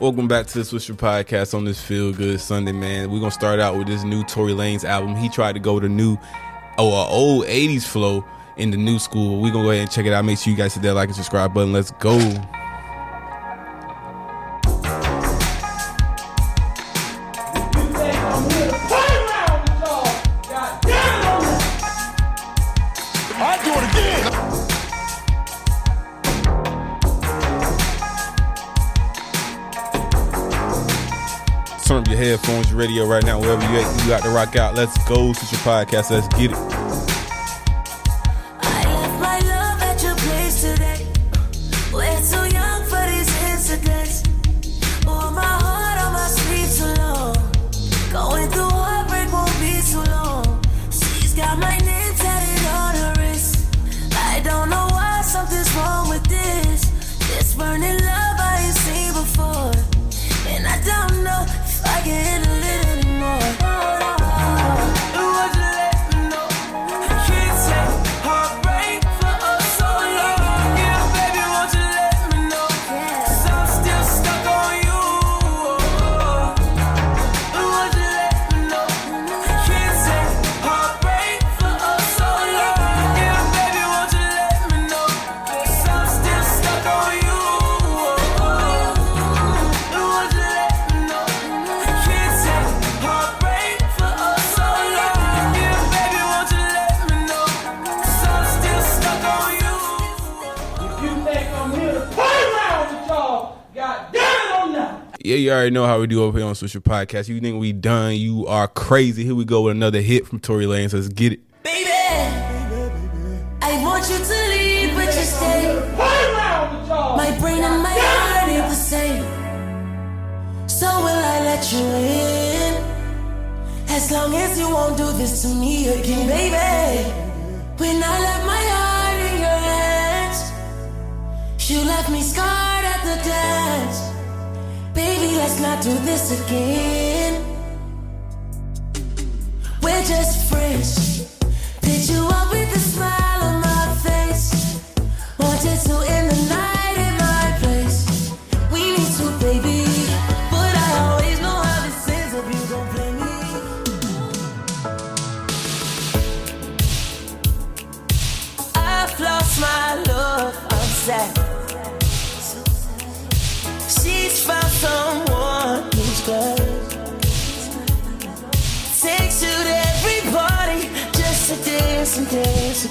Welcome back to the Swisher Podcast on this Feel Good Sunday, man. We're gonna start out with this new Tory Lanez album. He tried to go to new oh uh, old 80s flow in the new school. We're gonna go ahead and check it out. Make sure you guys hit that like and subscribe button. Let's go. Headphones, your radio right now, wherever you at. You got to rock out. Let's go. to your Podcast. Let's get it. You already know how we do over here on Swisher Podcast. You think we done? You are crazy. Here we go with another hit from Tory Lanez. Let's get it. Baby, I want you to leave, but you stay. My brain and my heart ain't the same. So will I let you in? As long as you won't do this to me again, baby. When I left my heart in your hands, you left me scarred at the dance. Baby, let's not do this again. We're just friends. Did you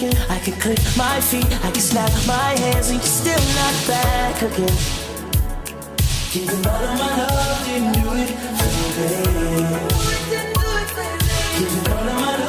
again. I can click my feet, I can snap my hands, and you're still not back again. Giving all of my love, didn't do it for babe. Giving all of my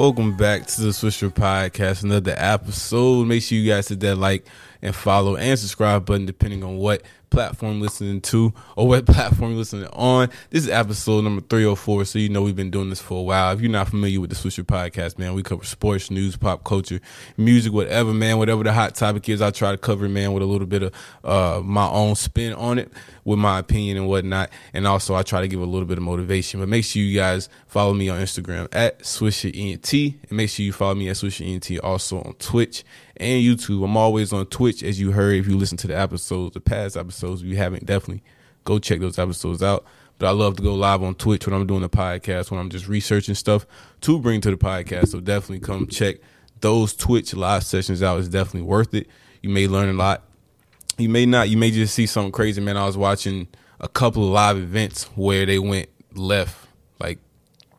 Welcome back to the Swisher Podcast, another episode. Make sure you guys hit that like and follow and subscribe button depending on what platform listening to or what platform you're listening on. This is episode number 304, so you know we've been doing this for a while. If you're not familiar with the Swisher Podcast, man, we cover sports, news, pop culture, music, whatever, man, whatever the hot topic is, I try to cover, man, with a little bit of uh, my own spin on it with my opinion and whatnot. And also, I try to give a little bit of motivation. But make sure you guys follow me on Instagram at SwisherENT. And make sure you follow me at SwisherENT also on Twitch and YouTube. I'm always on Twitch, as you heard if you listen to the episodes, the past episodes. If you haven't, definitely go check those episodes out. but I love to go live on Twitch when I'm doing the podcast, when I'm just researching stuff to bring to the podcast. So definitely come check those Twitch live sessions out. It's definitely worth it. You may learn a lot. You may not. You may just see something crazy, man. I was watching a couple of live events where they went left, like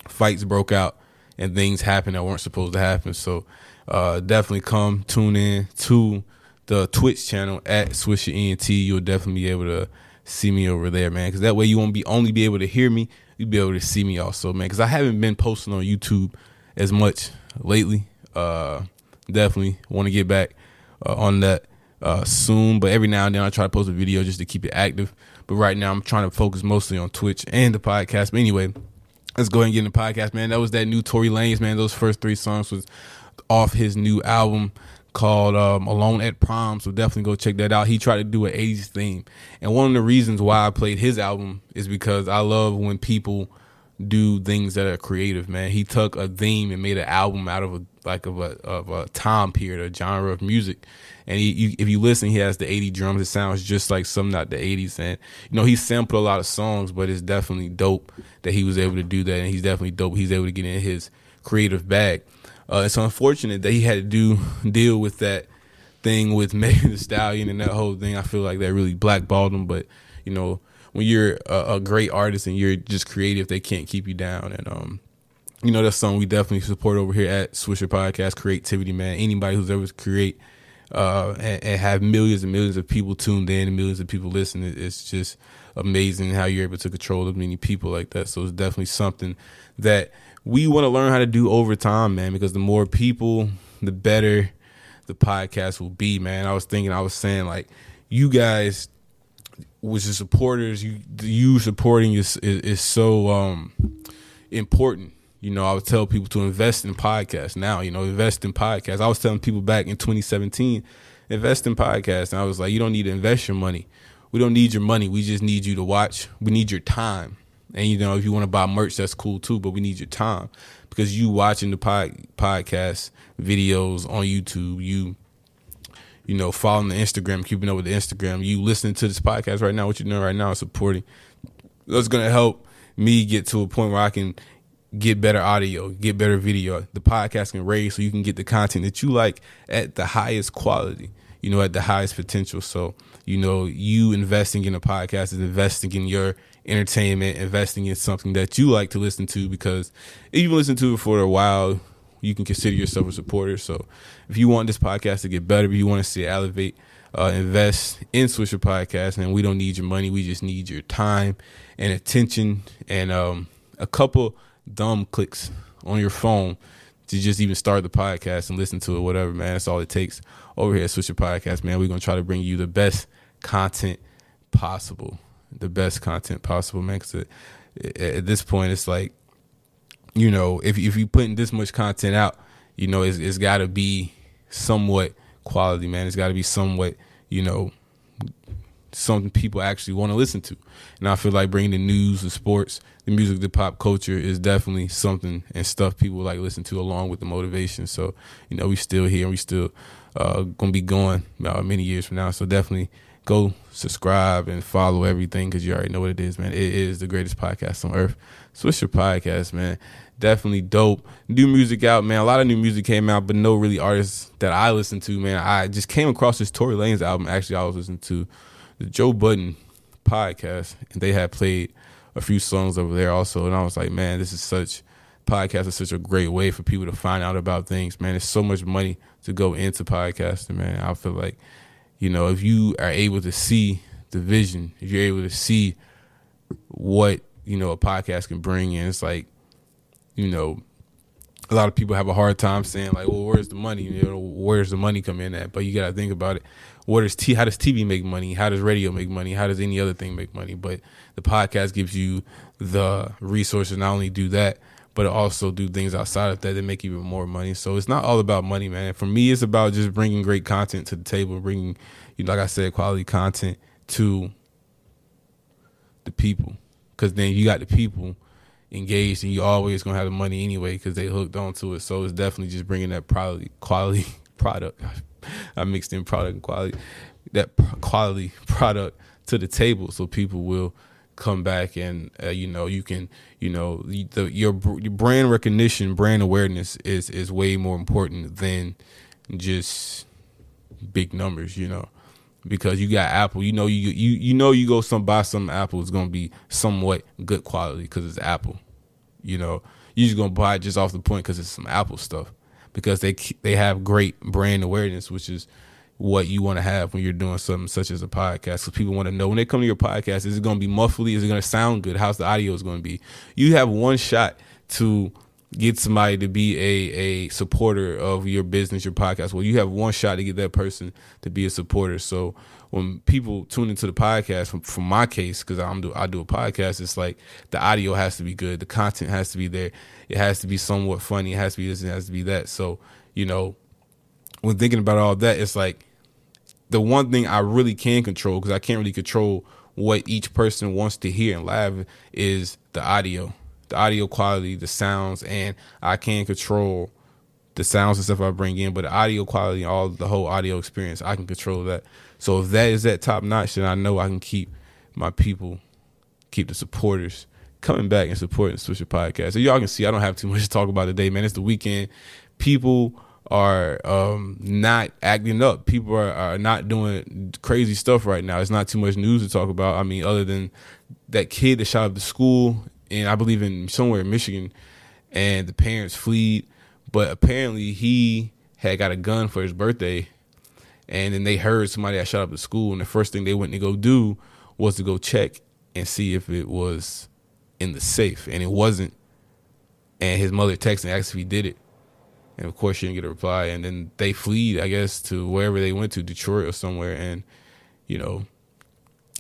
fights broke out and things happened that weren't supposed to happen. So uh, definitely come tune in to the Twitch channel at Swisher ENT. You'll definitely be able to see me over there, man. Because that way you won't be only be able to hear me, you'll be able to see me also, man. Because I haven't been posting on YouTube as much lately. Uh, definitely want to get back uh, on that uh, soon. But every now and then I try to post a video just to keep it active. But right now I'm trying to focus mostly on Twitch and the podcast. But anyway, let's go ahead and get in the podcast, man. That was that new Tory Lanez, man. Those first three songs was off his new album called um, Alone at Prom. So definitely go check that out. He tried to do an 80s theme. And one of the reasons why I played his album is because I love when people do things that are creative, man. He took a theme and made an album out of a like of a of a time period, a genre of music. And he, you, if you listen, he has the 80 drums. It sounds just like something out the 80s. And you know, he sampled a lot of songs, but it's definitely dope that he was able to do that. And he's definitely dope. He's able to get in his creative bag. Uh, it's unfortunate that he had to do deal with that thing with Megan Thee Stallion and that whole thing. I feel like that really blackballed him. But you know, when you're a, a great artist and you're just creative, they can't keep you down. And um, you know, that's something we definitely support over here at Swisher Podcast. Creativity, man. Anybody who's ever create uh, and, and, have millions and millions of people tuned in and millions of people listening, it's just amazing how you're able to control as many people like that. So it's definitely something that we want to learn how to do over time, man. Because the more people, the better the podcast will be, man. I was thinking, I was saying, like, you guys, which is supporters, you you supporting is is, is so um important you know, I would tell people to invest in podcasts now, you know, invest in podcasts. I was telling people back in 2017, invest in podcasts. And I was like, you don't need to invest your money. We don't need your money. We just need you to watch. We need your time. And, you know, if you want to buy merch, that's cool too, but we need your time because you watching the pod, podcast videos on YouTube, you, you know, following the Instagram, keeping up with the Instagram, you listening to this podcast right now, what you're doing right now is supporting. That's to help me get to a point where I can get better audio, get better video. The podcast can raise so you can get the content that you like at the highest quality, you know, at the highest potential. So, you know, you investing in a podcast is investing in your entertainment, investing in something that you like to listen to because if you've listened to it for a while, you can consider yourself a supporter. So if you want this podcast to get better, if you want to see it elevate, uh, invest in Swisher Podcast, and we don't need your money. We just need your time and attention and um, a couple dumb clicks on your phone to just even start the podcast and listen to it, whatever, man. That's all it takes over here at Swisher Podcast, man. We're going to try to bring you the best content possible. The best content possible, man. Because at this point, it's like, you know, if, if you're putting this much content out, you know, it's, it's got to be somewhat quality, man. It's got to be somewhat, you know, something people actually want to listen to. And I feel like bringing the news, the sports, the music, the pop culture is definitely something and stuff people like listen to along with the motivation. So, you know, we still here and we still uh, gonna be going uh, many years from now. So definitely go subscribe and follow everything because you already know what it is, man. It is the greatest podcast on earth. Swisher Podcast, man. Definitely dope. New music out, man. A lot of new music came out, but no really artists that I listen to, man. I just came across this Tory Lanez album. Actually, I was listening to the Joe Budden podcast, and they had played a few songs over there also, and I was like, man, this is such podcast is such a great way for people to find out about things, man. There's so much money to go into podcasting, man. I feel like, you know, if you are able to see the vision, if you're able to see what, you know, a podcast can bring in, it's like, you know, a lot of people have a hard time saying like, well, where's the money? You know, where's the money come in at? But you got to think about it. What is t? How does TV make money? How does radio make money? How does any other thing make money? But the podcast gives you the resources not only do that, but also do things outside of that that make even more money. So it's not all about money, man. For me, it's about just bringing great content to the table, bringing, you know, like I said, quality content to the people. Because then you got the people engaged and you always gonna have the money anyway because they hooked onto it. So it's definitely just bringing that quality quality product. I mixed in product and quality, that quality product to the table so people will come back and uh, you know you can you know the your, your brand recognition, brand awareness is is way more important than just big numbers. You know because you got Apple. You know you you you know you go some buy some Apple is gonna be somewhat good quality because it's Apple. You know you're just gonna buy it just off the point because it's some Apple stuff because they they have great brand awareness, which is what you want to have when you're doing something such as a podcast. Because people want to know when they come to your podcast, is it going to be muffly? Is it going to sound good? How's the audio is going to be? You have one shot to get somebody to be a, a supporter of your business, your podcast. Well, you have one shot to get that person to be a supporter. So when people tune into the podcast, from, from my case, because I'm do I do a podcast, it's like the audio has to be good, the content has to be there, it has to be somewhat funny, it has to be this, it has to be that. So you know, when thinking about all that, it's like the one thing I really can control because I can't really control what each person wants to hear in live is the audio the audio quality, the sounds, and I can control the sounds and stuff I bring in, but the audio quality, all the whole audio experience, I can control that. So if that is that top notch, then I know I can keep my people, keep the supporters coming back and supporting the Swisher podcast. So y'all can see I don't have too much to talk about today, man. It's the weekend. People are um, not acting up. People are, are not doing crazy stuff right now. It's not too much news to talk about. I mean, other than that kid that shot up the school and I believe in somewhere in Michigan, and the parents fled. But apparently he had got a gun for his birthday, and then they heard somebody had shot up the school, and the first thing they went to go do was to go check and see if it was in the safe, and it wasn't. And his mother texted and asked if he did it, and of course she didn't get a reply. And then they fled, I guess, to wherever they went to, Detroit or somewhere, and you know,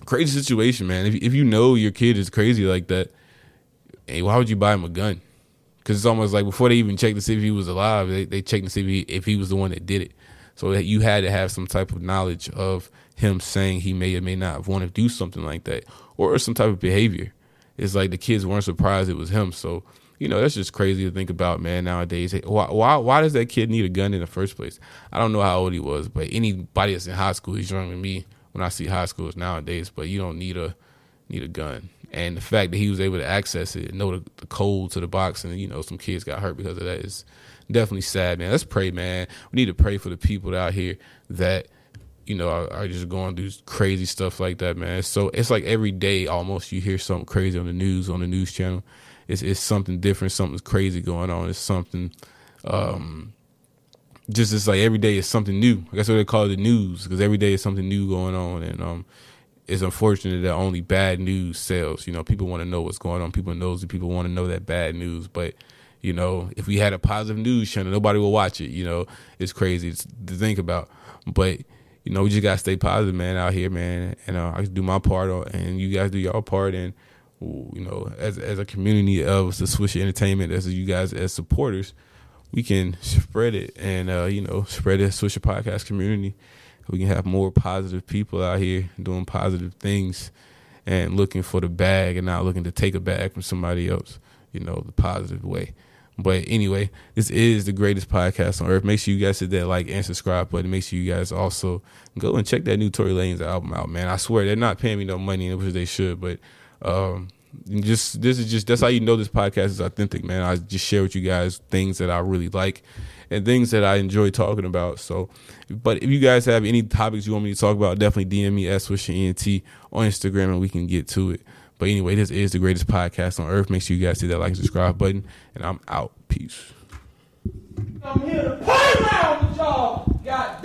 crazy situation, man. If if you know your kid is crazy like that, hey, why would you buy him a gun? Because it's almost like before they even checked to see if he was alive, they, they checked to see if he, if he was the one that did it. So that you had to have some type of knowledge of him saying he may or may not want to do something like that or some type of behavior. It's like the kids weren't surprised it was him. So, you know, that's just crazy to think about, man, nowadays. Why, why, why does that kid need a gun in the first place? I don't know how old he was, but anybody that's in high school, he's younger than me when I see high schools nowadays, but you don't need a, need a gun and the fact that he was able to access it, and know the, the code to the box, and you know some kids got hurt because of that is definitely sad, man. Let's pray, man. We need to pray for the people out here that you know are, are, just going through crazy stuff like that, man. So it's like every day almost you hear something crazy on the news on the news channel. It's it's something different, something's crazy going on. It's something. Um, just it's like every day is something new. I guess what they call the news because every day is something new going on, and um, it's unfortunate that only bad news sells. You know, people want to know what's going on. People that people want to know that bad news. But you know, if we had a positive news channel, nobody will watch it. You know, it's crazy to think about. But you know, we just gotta stay positive, man, out here, man. And uh, I do my part, and you guys do your part. And you know, as as a community of the Swish Entertainment, as you guys as supporters, we can spread it and uh, you know spread the Swisher podcast community we can have more positive people out here doing positive things and looking for the bag and not looking to take a bag from somebody else, you know, the positive way. But anyway, this is the greatest podcast on earth. Make sure you guys hit that like and subscribe button. Make sure you guys also go and check that new Tory Lanez album out, man. I swear they're not paying me no money, which they should, but um, just this is just that's how you know this podcast is authentic, man. I just share with you guys things that I really like and things that I enjoy talking about. So, but if you guys have any topics you want me to talk about, definitely DM me at Swisher ENT on Instagram and we can get to it. But anyway, this is the greatest podcast on earth. Make sure you guys hit that like and subscribe button, and I'm out. Peace. I'm here to play around with y'all. God